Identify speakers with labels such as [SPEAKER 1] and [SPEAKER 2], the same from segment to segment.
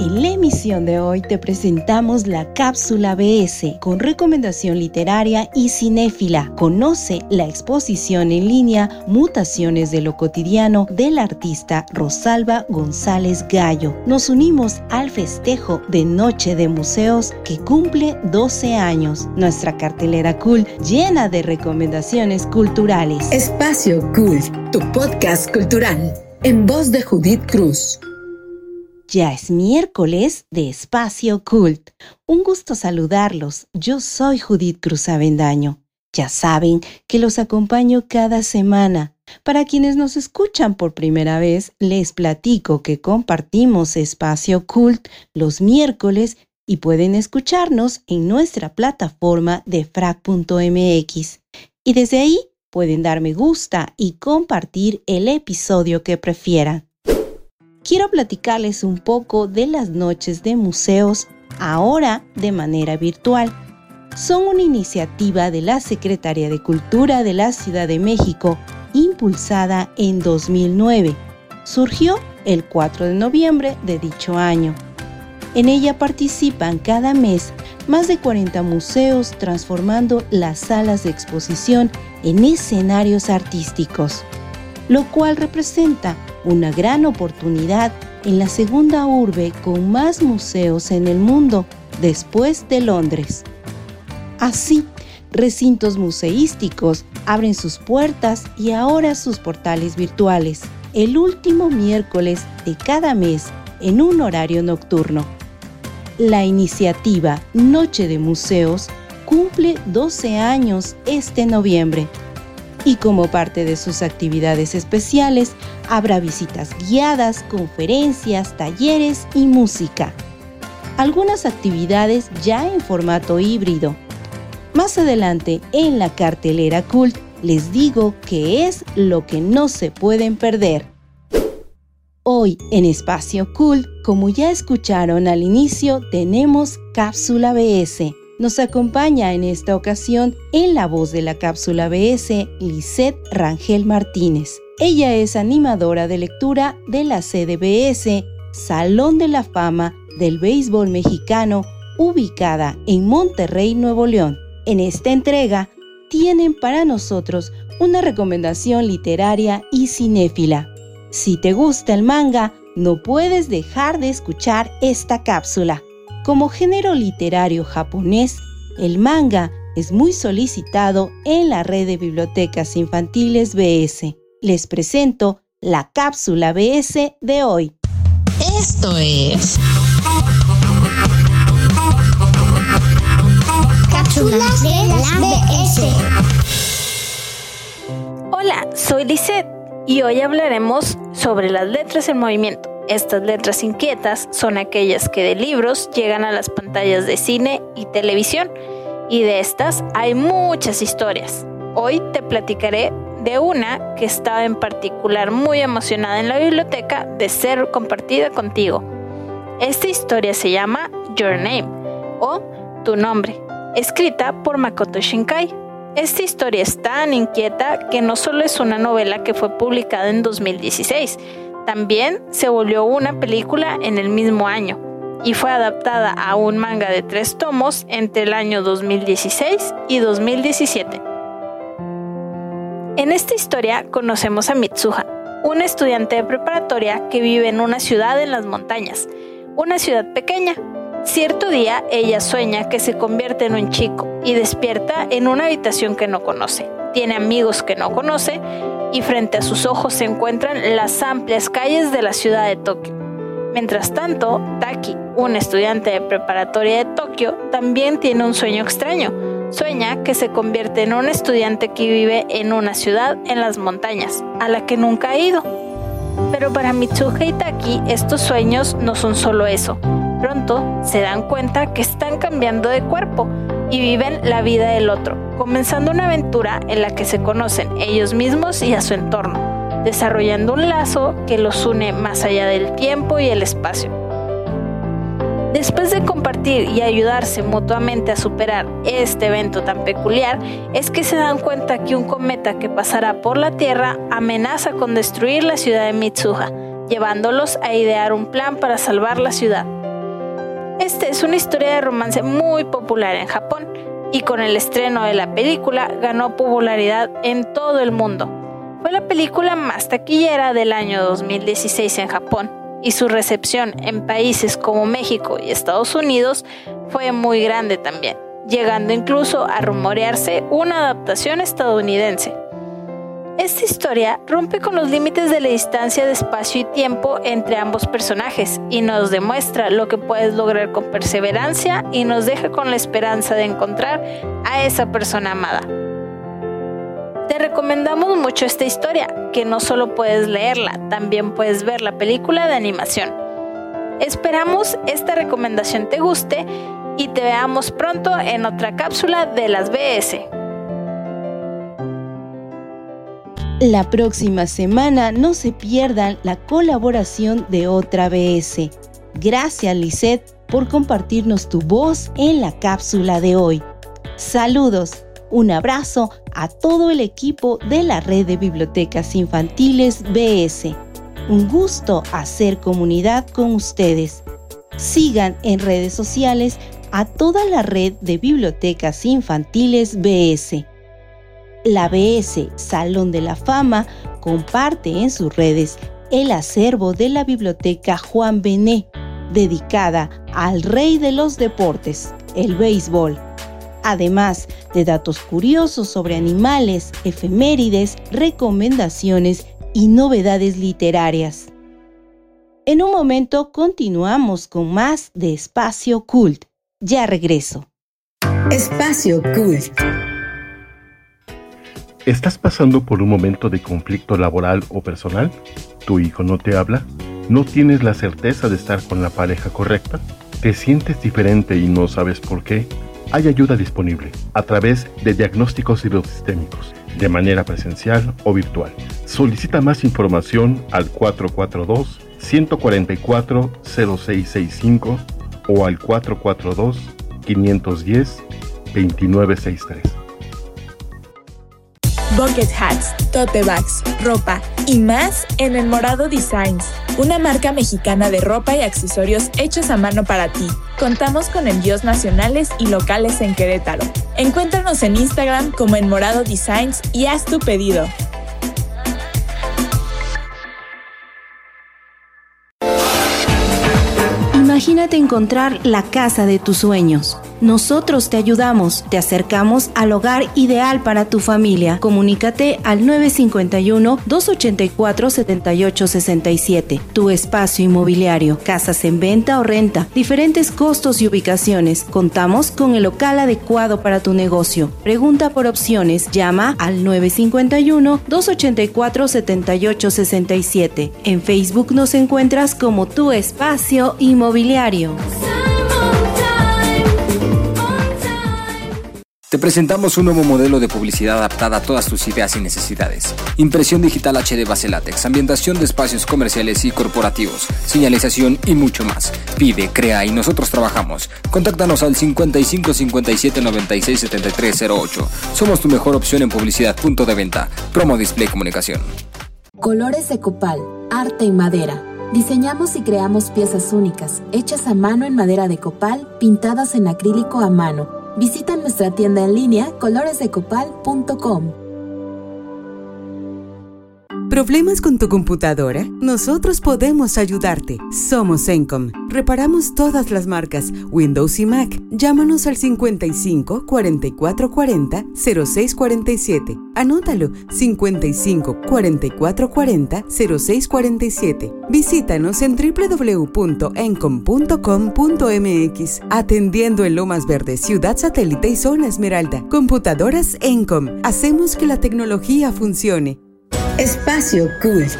[SPEAKER 1] En la emisión de hoy te presentamos la cápsula BS con recomendación literaria y cinéfila. Conoce la exposición en línea Mutaciones de lo cotidiano del artista Rosalba González Gallo. Nos unimos al festejo de Noche de Museos que cumple 12 años. Nuestra cartelera cool llena de recomendaciones culturales.
[SPEAKER 2] Espacio Cool, tu podcast cultural, en voz de Judith Cruz.
[SPEAKER 1] Ya es miércoles de Espacio Cult. Un gusto saludarlos. Yo soy Judith Cruz Avendaño. Ya saben que los acompaño cada semana. Para quienes nos escuchan por primera vez, les platico que compartimos Espacio Cult los miércoles y pueden escucharnos en nuestra plataforma de frac.mx. Y desde ahí pueden dar me gusta y compartir el episodio que prefieran quiero platicarles un poco de las noches de museos ahora de manera virtual. Son una iniciativa de la Secretaría de Cultura de la Ciudad de México, impulsada en 2009. Surgió el 4 de noviembre de dicho año. En ella participan cada mes más de 40 museos transformando las salas de exposición en escenarios artísticos, lo cual representa una gran oportunidad en la segunda urbe con más museos en el mundo, después de Londres. Así, recintos museísticos abren sus puertas y ahora sus portales virtuales, el último miércoles de cada mes en un horario nocturno. La iniciativa Noche de Museos cumple 12 años este noviembre y como parte de sus actividades especiales habrá visitas guiadas, conferencias, talleres y música. Algunas actividades ya en formato híbrido. Más adelante en la cartelera Cult les digo qué es lo que no se pueden perder. Hoy en Espacio Cult, como ya escucharon al inicio, tenemos Cápsula BS nos acompaña en esta ocasión en la voz de la cápsula BS Lisette Rangel Martínez. Ella es animadora de lectura de la CDBS, Salón de la Fama del Béisbol Mexicano, ubicada en Monterrey, Nuevo León. En esta entrega tienen para nosotros una recomendación literaria y cinéfila. Si te gusta el manga, no puedes dejar de escuchar esta cápsula. Como género literario japonés, el manga es muy solicitado en la red de bibliotecas infantiles BS. Les presento la cápsula BS de hoy.
[SPEAKER 2] Esto es...
[SPEAKER 3] Cápsulas de la BS.
[SPEAKER 4] Hola, soy Lisette y hoy hablaremos sobre las letras en movimiento. Estas letras inquietas son aquellas que de libros llegan a las pantallas de cine y televisión y de estas hay muchas historias. Hoy te platicaré de una que estaba en particular muy emocionada en la biblioteca de ser compartida contigo. Esta historia se llama Your Name o Tu nombre, escrita por Makoto Shinkai. Esta historia es tan inquieta que no solo es una novela que fue publicada en 2016, también se volvió una película en el mismo año y fue adaptada a un manga de tres tomos entre el año 2016 y 2017. En esta historia conocemos a Mitsuha, una estudiante de preparatoria que vive en una ciudad en las montañas, una ciudad pequeña. Cierto día ella sueña que se convierte en un chico y despierta en una habitación que no conoce. Tiene amigos que no conoce y frente a sus ojos se encuentran las amplias calles de la ciudad de Tokio. Mientras tanto, Taki, un estudiante de preparatoria de Tokio, también tiene un sueño extraño. Sueña que se convierte en un estudiante que vive en una ciudad en las montañas, a la que nunca ha ido. Pero para Mitsuha y Taki, estos sueños no son solo eso. Pronto se dan cuenta que están cambiando de cuerpo y viven la vida del otro, comenzando una aventura en la que se conocen ellos mismos y a su entorno, desarrollando un lazo que los une más allá del tiempo y el espacio. Después de compartir y ayudarse mutuamente a superar este evento tan peculiar, es que se dan cuenta que un cometa que pasará por la Tierra amenaza con destruir la ciudad de Mitsuha, llevándolos a idear un plan para salvar la ciudad. Esta es una historia de romance muy popular en Japón y con el estreno de la película ganó popularidad en todo el mundo. Fue la película más taquillera del año 2016 en Japón y su recepción en países como México y Estados Unidos fue muy grande también, llegando incluso a rumorearse una adaptación estadounidense. Esta historia rompe con los límites de la distancia de espacio y tiempo entre ambos personajes y nos demuestra lo que puedes lograr con perseverancia y nos deja con la esperanza de encontrar a esa persona amada. Te recomendamos mucho esta historia, que no solo puedes leerla, también puedes ver la película de animación. Esperamos esta recomendación te guste y te veamos pronto en otra cápsula de las BS.
[SPEAKER 1] La próxima semana no se pierdan la colaboración de otra BS. Gracias Lisette por compartirnos tu voz en la cápsula de hoy. Saludos, un abrazo a todo el equipo de la red de bibliotecas infantiles BS. Un gusto hacer comunidad con ustedes. Sigan en redes sociales a toda la red de bibliotecas infantiles BS la BS Salón de la Fama comparte en sus redes el acervo de la Biblioteca Juan Bené, dedicada al rey de los deportes, el béisbol. Además de datos curiosos sobre animales, efemérides, recomendaciones y novedades literarias. En un momento continuamos con más de Espacio Cult. Ya regreso.
[SPEAKER 2] Espacio Cult.
[SPEAKER 5] ¿Estás pasando por un momento de conflicto laboral o personal? ¿Tu hijo no te habla? ¿No tienes la certeza de estar con la pareja correcta? ¿Te sientes diferente y no sabes por qué? Hay ayuda disponible a través de diagnósticos hidrosistémicos, de manera presencial o virtual. Solicita más información al 442-144-0665 o al 442-510-2963
[SPEAKER 6] bucket hats, tote bags, ropa y más en El Morado Designs, una marca mexicana de ropa y accesorios hechos a mano para ti. Contamos con envíos nacionales y locales en Querétaro. Encuéntranos en Instagram como El Morado Designs y haz tu pedido.
[SPEAKER 1] Imagínate encontrar la casa de tus sueños nosotros te ayudamos, te acercamos al hogar ideal para tu familia. Comunícate al 951-284-7867. Tu espacio inmobiliario, casas en venta o renta, diferentes costos y ubicaciones. Contamos con el local adecuado para tu negocio. Pregunta por opciones, llama al 951-284-7867. En Facebook nos encuentras como tu espacio inmobiliario.
[SPEAKER 7] Te presentamos un nuevo modelo de publicidad adaptada a todas tus ideas y necesidades. Impresión digital HD base látex, ambientación de espacios comerciales y corporativos, señalización y mucho más. Pide, crea y nosotros trabajamos. Contáctanos al 55 57 96 73 08. Somos tu mejor opción en publicidad. Punto de venta. Promo Display Comunicación.
[SPEAKER 8] Colores de Copal, arte y madera. Diseñamos y creamos piezas únicas, hechas a mano en madera de copal, pintadas en acrílico a mano Visita nuestra tienda en línea coloresdecopal.com.
[SPEAKER 9] ¿Problemas con tu computadora? Nosotros podemos ayudarte. Somos Encom. Reparamos todas las marcas Windows y Mac. Llámanos al 55 44 40 06 47. Anótalo 55 44 40 06 47. Visítanos en www.encom.com.mx. Atendiendo en Lomas Verdes, Ciudad Satélite y Zona Esmeralda. Computadoras Encom. Hacemos que la tecnología funcione.
[SPEAKER 2] Espacio Cult.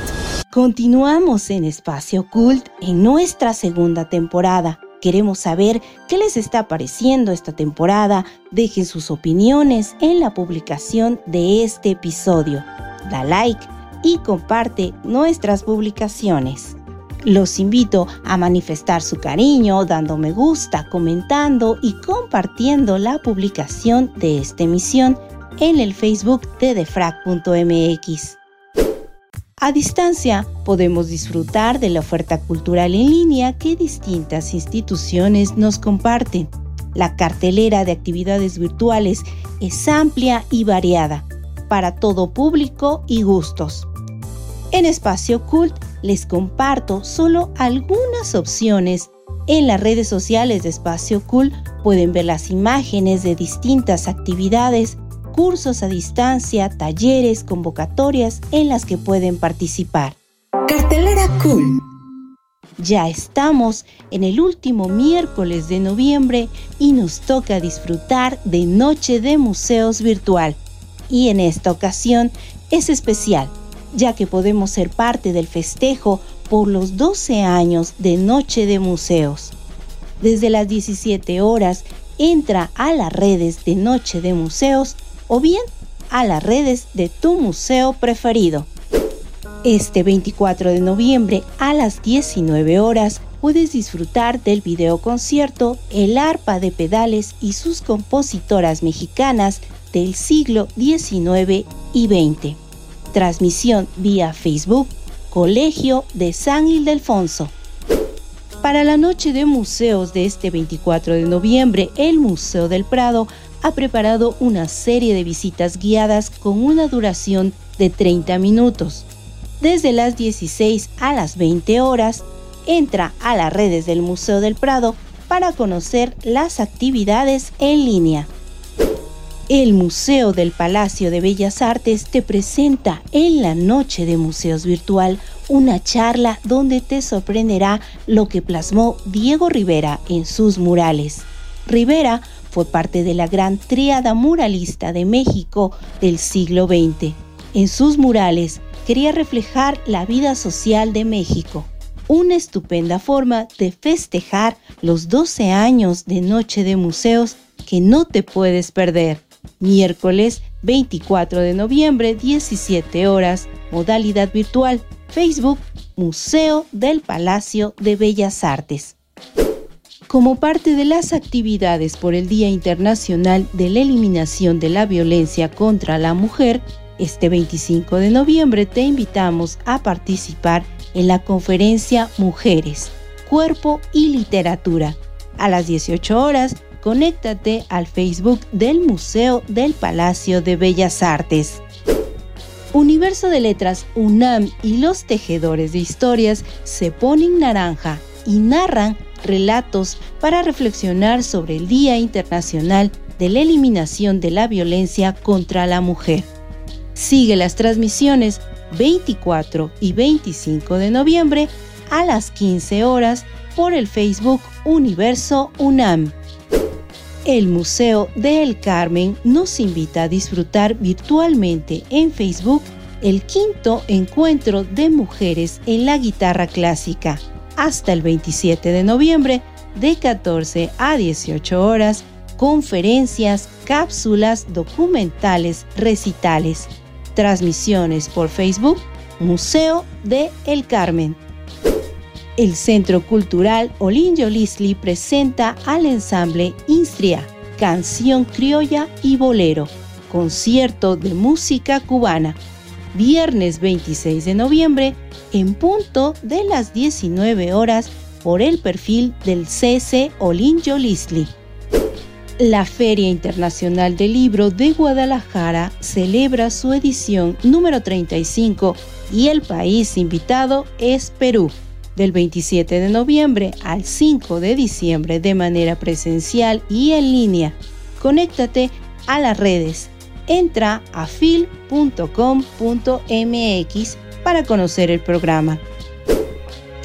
[SPEAKER 1] Continuamos en Espacio Cult en nuestra segunda temporada. Queremos saber qué les está pareciendo esta temporada. Dejen sus opiniones en la publicación de este episodio. Da like y comparte nuestras publicaciones. Los invito a manifestar su cariño dando me gusta, comentando y compartiendo la publicación de esta emisión en el Facebook de defrag.mx. A distancia podemos disfrutar de la oferta cultural en línea que distintas instituciones nos comparten. La cartelera de actividades virtuales es amplia y variada, para todo público y gustos. En Espacio Cult les comparto solo algunas opciones. En las redes sociales de Espacio Cult pueden ver las imágenes de distintas actividades, cursos a distancia, talleres, convocatorias en las que pueden participar.
[SPEAKER 2] Cartelera Cool.
[SPEAKER 1] Ya estamos en el último miércoles de noviembre y nos toca disfrutar de Noche de Museos Virtual. Y en esta ocasión es especial ya que podemos ser parte del festejo por los 12 años de Noche de Museos. Desde las 17 horas entra a las redes de Noche de Museos o bien a las redes de tu museo preferido. Este 24 de noviembre a las 19 horas puedes disfrutar del videoconcierto El arpa de pedales y sus compositoras mexicanas del siglo XIX y XX transmisión vía Facebook, Colegio de San Ildefonso. Para la noche de museos de este 24 de noviembre, el Museo del Prado ha preparado una serie de visitas guiadas con una duración de 30 minutos. Desde las 16 a las 20 horas, entra a las redes del Museo del Prado para conocer las actividades en línea. El Museo del Palacio de Bellas Artes te presenta en la Noche de Museos Virtual una charla donde te sorprenderá lo que plasmó Diego Rivera en sus murales. Rivera fue parte de la gran tríada muralista de México del siglo XX. En sus murales quería reflejar la vida social de México, una estupenda forma de festejar los 12 años de Noche de Museos que no te puedes perder miércoles 24 de noviembre, 17 horas, modalidad virtual, Facebook, Museo del Palacio de Bellas Artes. Como parte de las actividades por el Día Internacional de la Eliminación de la Violencia contra la Mujer, este 25 de noviembre te invitamos a participar en la conferencia Mujeres, Cuerpo y Literatura. A las 18 horas conéctate al Facebook del Museo del Palacio de Bellas Artes. Universo de Letras UNAM y los tejedores de historias se ponen naranja y narran relatos para reflexionar sobre el Día Internacional de la Eliminación de la Violencia contra la Mujer. Sigue las transmisiones 24 y 25 de noviembre a las 15 horas por el Facebook Universo UNAM el Museo del Carmen nos invita a disfrutar virtualmente en Facebook el quinto encuentro de mujeres en la guitarra clásica hasta el 27 de noviembre de 14 a 18 horas, conferencias, cápsulas, documentales, recitales, transmisiones por Facebook, Museo de El Carmen. El Centro Cultural Olinjo Lisli presenta al ensamble Instria, Canción Criolla y Bolero, concierto de música cubana, viernes 26 de noviembre, en punto de las 19 horas por el perfil del CC Olinjo Lisli. La Feria Internacional del Libro de Guadalajara celebra su edición número 35 y el país invitado es Perú del 27 de noviembre al 5 de diciembre de manera presencial y en línea. Conéctate a las redes. Entra a fil.com.mx para conocer el programa.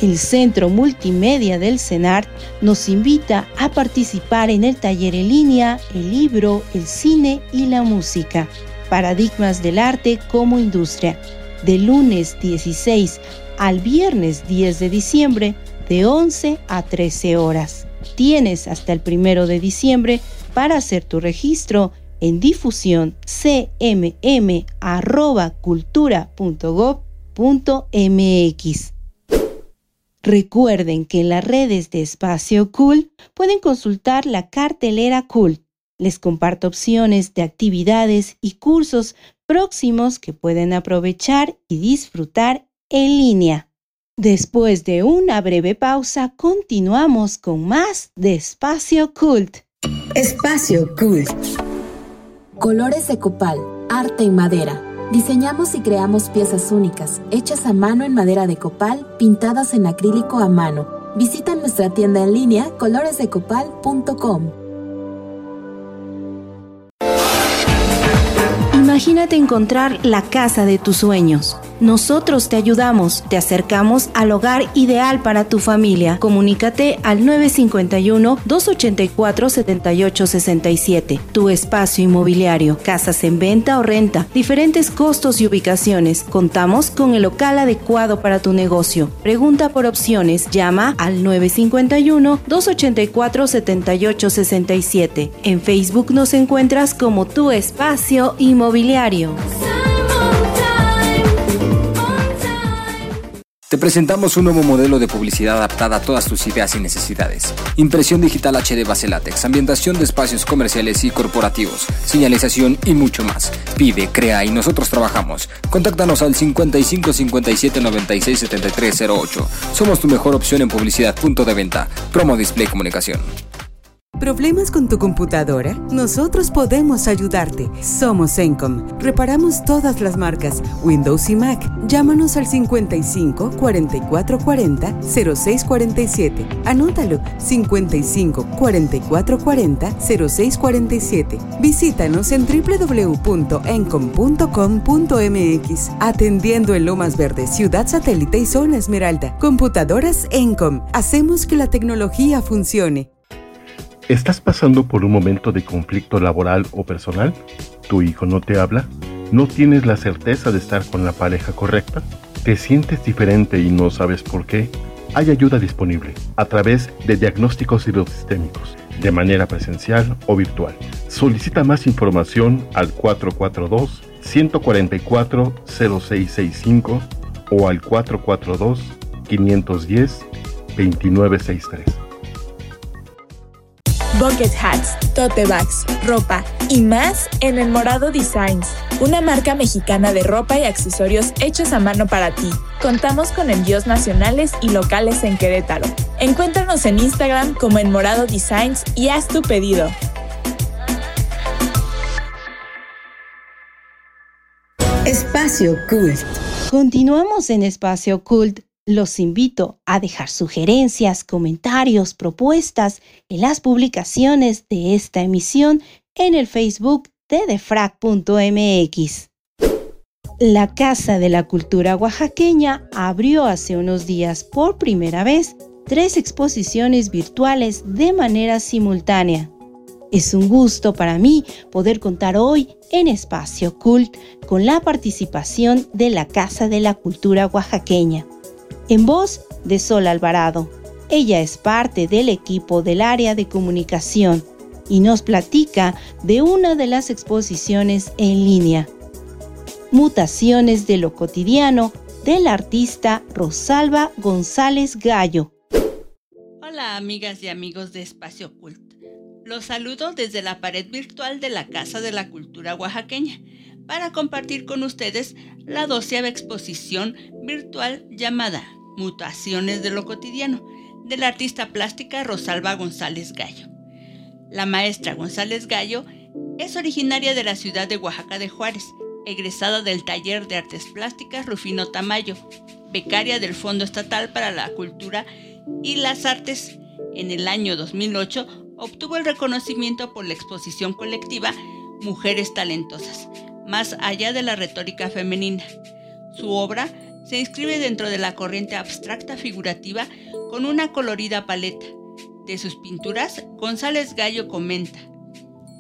[SPEAKER 1] El Centro Multimedia del CENAR nos invita a participar en el taller en línea El libro, el cine y la música. Paradigmas del arte como industria. De lunes 16 al viernes 10 de diciembre de 11 a 13 horas. Tienes hasta el primero de diciembre para hacer tu registro en difusión cmm.cultura.gov.mx. Recuerden que en las redes de Espacio Cool pueden consultar la cartelera Cool. Les comparto opciones de actividades y cursos próximos que pueden aprovechar y disfrutar en línea. Después de una breve pausa, continuamos con más de Espacio Cult.
[SPEAKER 2] Espacio Cult.
[SPEAKER 8] Colores de copal, arte en madera. Diseñamos y creamos piezas únicas, hechas a mano en madera de copal, pintadas en acrílico a mano. Visita nuestra tienda en línea coloresdecopal.com.
[SPEAKER 1] Imagínate encontrar la casa de tus sueños. Nosotros te ayudamos, te acercamos al hogar ideal para tu familia. Comunícate al 951-284-7867. Tu espacio inmobiliario, casas en venta o renta, diferentes costos y ubicaciones. Contamos con el local adecuado para tu negocio. Pregunta por opciones, llama al 951-284-7867. En Facebook nos encuentras como tu espacio inmobiliario.
[SPEAKER 7] Te presentamos un nuevo modelo de publicidad adaptada a todas tus ideas y necesidades. Impresión digital HD base látex, ambientación de espacios comerciales y corporativos, señalización y mucho más. Pide, crea y nosotros trabajamos. Contáctanos al 55 57 96 73 08. Somos tu mejor opción en publicidad punto de venta. Promo Display Comunicación.
[SPEAKER 9] ¿Problemas con tu computadora? Nosotros podemos ayudarte. Somos Encom. Reparamos todas las marcas, Windows y Mac. Llámanos al 55 44 40 06 47. Anótalo 55 44 40 06 47. Visítanos en www.encom.com.mx. Atendiendo en Lomas Verde, Ciudad Satélite y Zona Esmeralda. Computadoras Encom. Hacemos que la tecnología funcione.
[SPEAKER 5] ¿Estás pasando por un momento de conflicto laboral o personal? ¿Tu hijo no te habla? ¿No tienes la certeza de estar con la pareja correcta? ¿Te sientes diferente y no sabes por qué? Hay ayuda disponible a través de diagnósticos hidrosistémicos, de manera presencial o virtual. Solicita más información al 442-144-0665 o al 442-510-2963.
[SPEAKER 6] Bucket hats, tote bags, ropa y más en El Morado Designs, una marca mexicana de ropa y accesorios hechos a mano para ti. Contamos con envíos nacionales y locales en Querétaro. Encuéntranos en Instagram como El Morado Designs y haz tu pedido.
[SPEAKER 2] Espacio Cult.
[SPEAKER 1] Continuamos en Espacio Cult. Los invito a dejar sugerencias, comentarios, propuestas en las publicaciones de esta emisión en el Facebook de defrag.mx. La Casa de la Cultura Oaxaqueña abrió hace unos días por primera vez tres exposiciones virtuales de manera simultánea. Es un gusto para mí poder contar hoy en Espacio Cult con la participación de la Casa de la Cultura Oaxaqueña. En voz de Sol Alvarado. Ella es parte del equipo del área de comunicación y nos platica de una de las exposiciones en línea. Mutaciones de lo cotidiano del artista Rosalba González Gallo.
[SPEAKER 10] Hola amigas y amigos de Espacio Cult. Los saludo desde la pared virtual de la Casa de la Cultura Oaxaqueña para compartir con ustedes la doceava exposición virtual llamada Mutaciones de lo cotidiano de la artista plástica Rosalba González Gallo. La maestra González Gallo es originaria de la ciudad de Oaxaca de Juárez, egresada del taller de artes plásticas Rufino Tamayo, becaria del Fondo Estatal para la Cultura y las Artes. En el año 2008 obtuvo el reconocimiento por la exposición colectiva Mujeres Talentosas, más allá de la retórica femenina. Su obra se inscribe dentro de la corriente abstracta figurativa con una colorida paleta. De sus pinturas, González Gallo comenta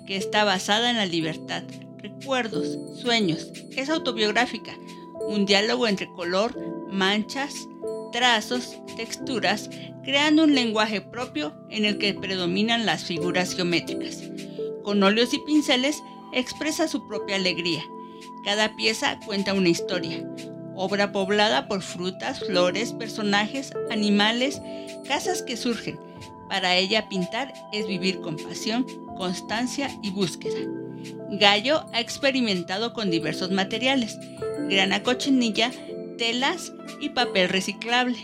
[SPEAKER 10] que está basada en la libertad, recuerdos, sueños, es autobiográfica, un diálogo entre color, manchas, trazos, texturas, creando un lenguaje propio en el que predominan las figuras geométricas. Con óleos y pinceles expresa su propia alegría. Cada pieza cuenta una historia. Obra poblada por frutas, flores, personajes, animales, casas que surgen. Para ella pintar es vivir con pasión, constancia y búsqueda. Gallo ha experimentado con diversos materiales, grana cochinilla, telas y papel reciclable,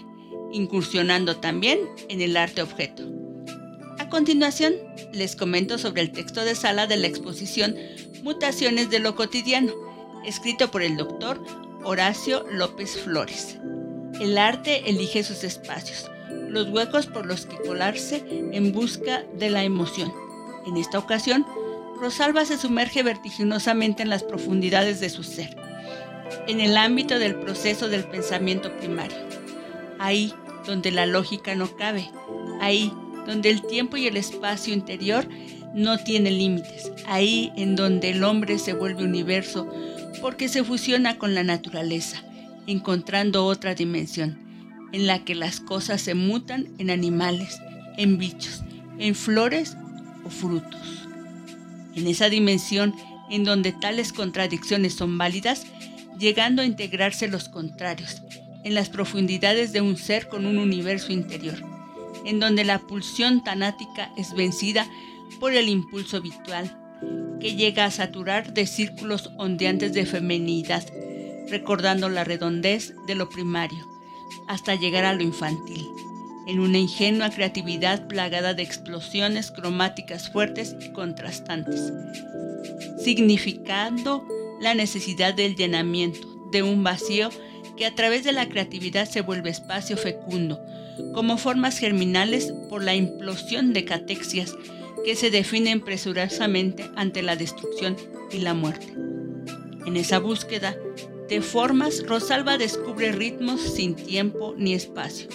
[SPEAKER 10] incursionando también en el arte objeto. Continuación, les comento sobre el texto de sala de la exposición Mutaciones de lo cotidiano, escrito por el doctor Horacio López Flores. El arte elige sus espacios, los huecos por los que colarse en busca de la emoción. En esta ocasión, Rosalba se sumerge vertiginosamente en las profundidades de su ser, en el ámbito del proceso del pensamiento primario, ahí donde la lógica no cabe, ahí donde el tiempo y el espacio interior no tienen límites, ahí en donde el hombre se vuelve universo porque se fusiona con la naturaleza, encontrando otra dimensión, en la que las cosas se mutan en animales, en bichos, en flores o frutos. En esa dimensión en donde tales contradicciones son válidas, llegando a integrarse los contrarios, en las profundidades de un ser con un universo interior, en donde la pulsión tanática es vencida por el impulso habitual, que llega a saturar de círculos ondeantes de feminidad, recordando la redondez de lo primario, hasta llegar a lo infantil en una ingenua creatividad plagada de explosiones cromáticas fuertes y contrastantes, significando la necesidad del llenamiento de un vacío que a través de la creatividad se vuelve espacio fecundo, como formas germinales por la implosión de catexias que se definen presurosamente ante la destrucción y la muerte. En esa búsqueda de formas, Rosalba descubre ritmos sin tiempo ni espacio,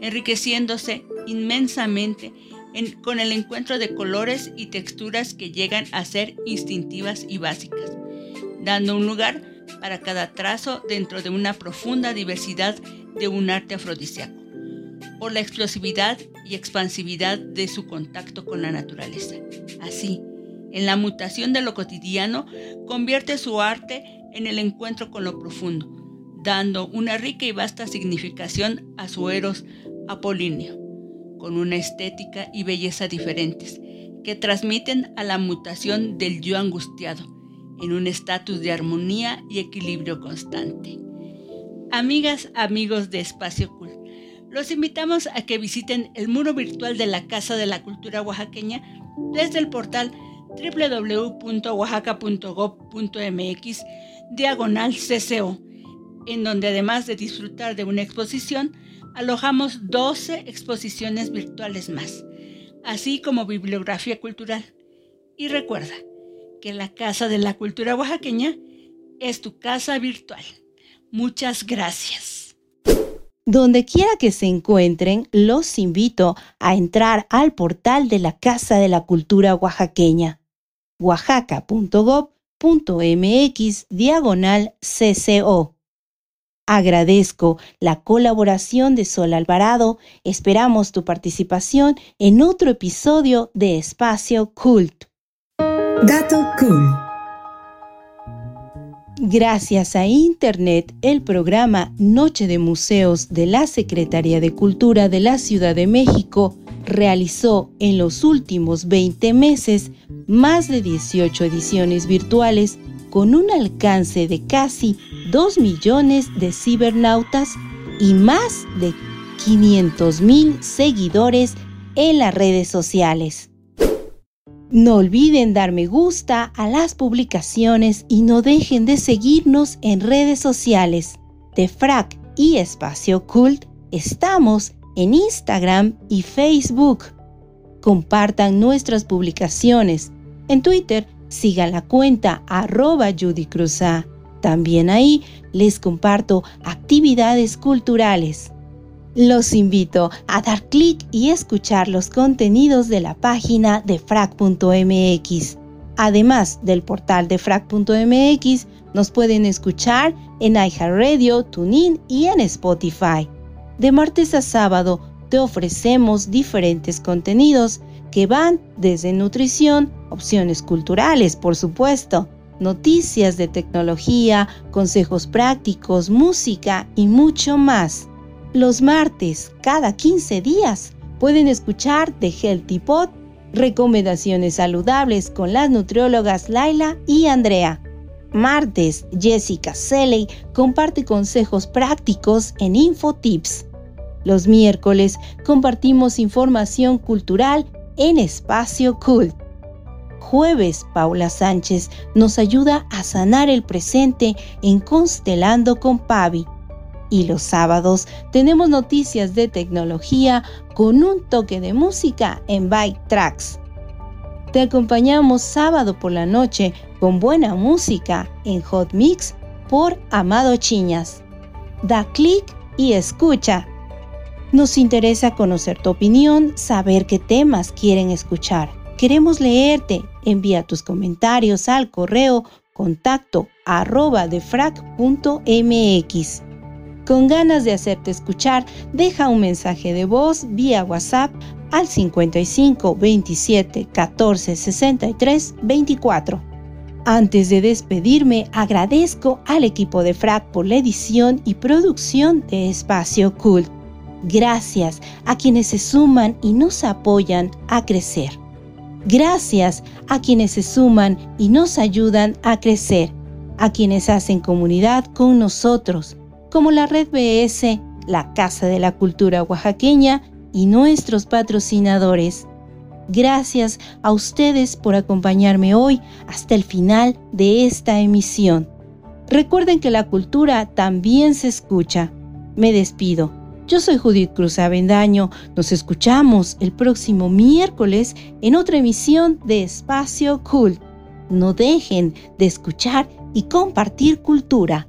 [SPEAKER 10] enriqueciéndose inmensamente con el encuentro de colores y texturas que llegan a ser instintivas y básicas, dando un lugar para cada trazo dentro de una profunda diversidad de un arte afrodisíaco, por la explosividad y expansividad de su contacto con la naturaleza. Así, en la mutación de lo cotidiano, convierte su arte en el encuentro con lo profundo, dando una rica y vasta significación a su eros apolíneo, con una estética y belleza diferentes, que transmiten a la mutación del yo angustiado, en un estatus de armonía y equilibrio constante. Amigas, amigos de Espacio Cult, los invitamos a que visiten el muro virtual de la Casa de la Cultura Oaxaqueña desde el portal www.oaxaca.gov.mx diagonal CCO, en donde además de disfrutar de una exposición, alojamos 12 exposiciones virtuales más, así como bibliografía cultural. Y recuerda que la Casa de la Cultura Oaxaqueña es tu casa virtual. Muchas gracias.
[SPEAKER 1] Donde quiera que se encuentren, los invito a entrar al portal de la Casa de la Cultura Oaxaqueña, oaxaca.gov.mx diagonal CCO Agradezco la colaboración de Sol Alvarado. Esperamos tu participación en otro episodio de Espacio Cult.
[SPEAKER 2] Dato Cool.
[SPEAKER 1] Gracias a Internet, el programa Noche de Museos de la Secretaría de Cultura de la Ciudad de México realizó en los últimos 20 meses más de 18 ediciones virtuales con un alcance de casi 2 millones de cibernautas y más de 500 mil seguidores en las redes sociales. No olviden dar me gusta a las publicaciones y no dejen de seguirnos en redes sociales. De Frac y Espacio Cult estamos en Instagram y Facebook. Compartan nuestras publicaciones. En Twitter siga la cuenta arroba Judy Cruza. También ahí les comparto actividades culturales. Los invito a dar clic y escuchar los contenidos de la página de frac.mx. Además del portal de frac.mx, nos pueden escuchar en iHeartRadio, TuneIn y en Spotify. De martes a sábado te ofrecemos diferentes contenidos que van desde nutrición, opciones culturales, por supuesto, noticias de tecnología, consejos prácticos, música y mucho más. Los martes, cada 15 días, pueden escuchar The Healthy Pod Recomendaciones saludables con las nutriólogas Laila y Andrea. Martes, Jessica Seley comparte consejos prácticos en InfoTips. Los miércoles compartimos información cultural en Espacio Cult. Jueves, Paula Sánchez nos ayuda a sanar el presente en Constelando con Pavi. Y los sábados tenemos noticias de tecnología con un toque de música en Bike Tracks. Te acompañamos sábado por la noche con buena música en Hot Mix por Amado Chiñas. Da clic y escucha. Nos interesa conocer tu opinión, saber qué temas quieren escuchar. Queremos leerte. Envía tus comentarios al correo contacto arroba defrag.mx. Con ganas de hacerte escuchar, deja un mensaje de voz vía WhatsApp al 55 27 14 63 24. Antes de despedirme, agradezco al equipo de FRAC por la edición y producción de Espacio Cult. Gracias a quienes se suman y nos apoyan a crecer. Gracias a quienes se suman y nos ayudan a crecer, a quienes hacen comunidad con nosotros, como la Red BS, la Casa de la Cultura Oaxaqueña y nuestros patrocinadores. Gracias a ustedes por acompañarme hoy hasta el final de esta emisión. Recuerden que la cultura también se escucha. Me despido. Yo soy Judith Cruz Avendaño. Nos escuchamos el próximo miércoles en otra emisión de Espacio Cult. No dejen de escuchar y compartir cultura.